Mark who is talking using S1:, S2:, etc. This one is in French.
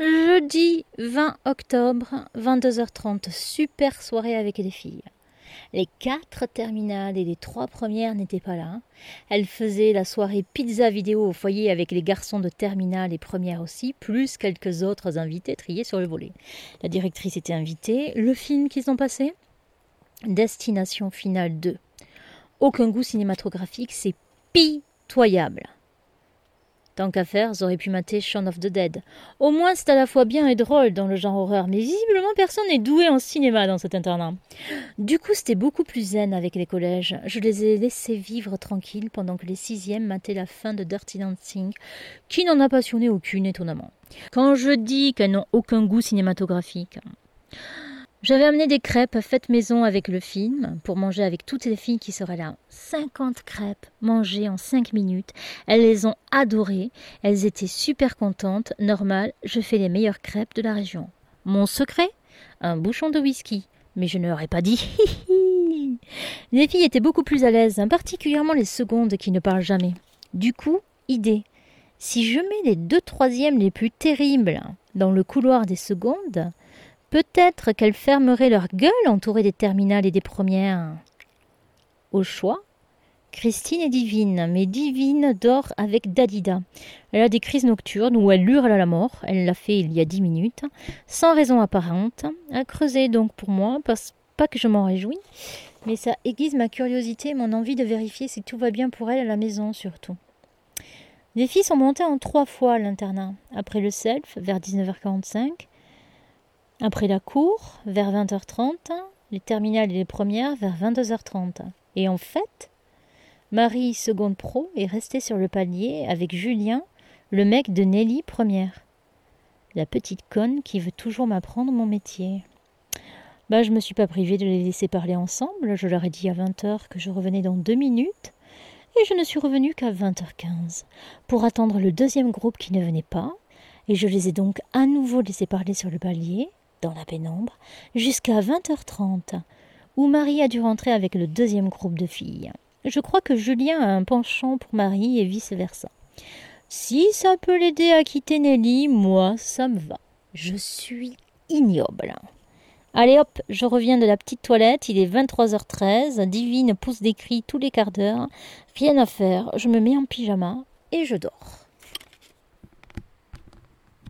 S1: Jeudi 20 octobre, 22h30, super soirée avec les filles. Les quatre terminales et les trois premières n'étaient pas là. Elles faisaient la soirée pizza vidéo au foyer avec les garçons de terminale et première aussi, plus quelques autres invités triés sur le volet. La directrice était invitée. Le film qu'ils ont passé? Destination finale 2. Aucun goût cinématographique, c'est pitoyable. Tant qu'à faire, j'aurais pu mater Shaun of the Dead. Au moins, c'est à la fois bien et drôle dans le genre horreur, mais visiblement personne n'est doué en cinéma dans cet internat. Du coup, c'était beaucoup plus zen avec les collèges. Je les ai laissés vivre tranquilles pendant que les sixièmes mataient la fin de Dirty Dancing, qui n'en a passionné aucune, étonnamment. Quand je dis qu'elles n'ont aucun goût cinématographique, j'avais amené des crêpes faites maison avec le film pour manger avec toutes les filles qui seraient là. 50 crêpes mangées en 5 minutes. Elles les ont adorées. Elles étaient super contentes. Normal, je fais les meilleures crêpes de la région. Mon secret? Un bouchon de whisky. Mais je ne leur ai pas dit. les filles étaient beaucoup plus à l'aise, hein, particulièrement les secondes qui ne parlent jamais. Du coup, idée. Si je mets les deux troisièmes les plus terribles dans le couloir des secondes, Peut-être qu'elles fermeraient leur gueule entourées des terminales et des premières. Au choix, Christine est divine, mais divine dort avec Dadida. Elle a des crises nocturnes où elle hurle à la mort, elle l'a fait il y a dix minutes, sans raison apparente, à creuser donc pour moi, pas que je m'en réjouis, mais ça aiguise ma curiosité et mon envie de vérifier si tout va bien pour elle à la maison surtout. Les filles sont montées en trois fois à l'internat, après le self, vers 19h45, après la cour, vers 20h30, les terminales et les premières vers 22h30. Et en fait, Marie, seconde pro, est restée sur le palier avec Julien, le mec de Nelly, première. La petite conne qui veut toujours m'apprendre mon métier. Bah, je me suis pas privée de les laisser parler ensemble. Je leur ai dit à 20h que je revenais dans deux minutes. Et je ne suis revenue qu'à 20h15 pour attendre le deuxième groupe qui ne venait pas. Et je les ai donc à nouveau laissés parler sur le palier dans la pénombre, jusqu'à 20h30, où Marie a dû rentrer avec le deuxième groupe de filles. Je crois que Julien a un penchant pour Marie et vice-versa. Si ça peut l'aider à quitter Nelly, moi, ça me va. Je suis ignoble. Allez hop, je reviens de la petite toilette, il est 23h13, Divine pousse des cris tous les quarts d'heure, rien à faire, je me mets en pyjama et je dors.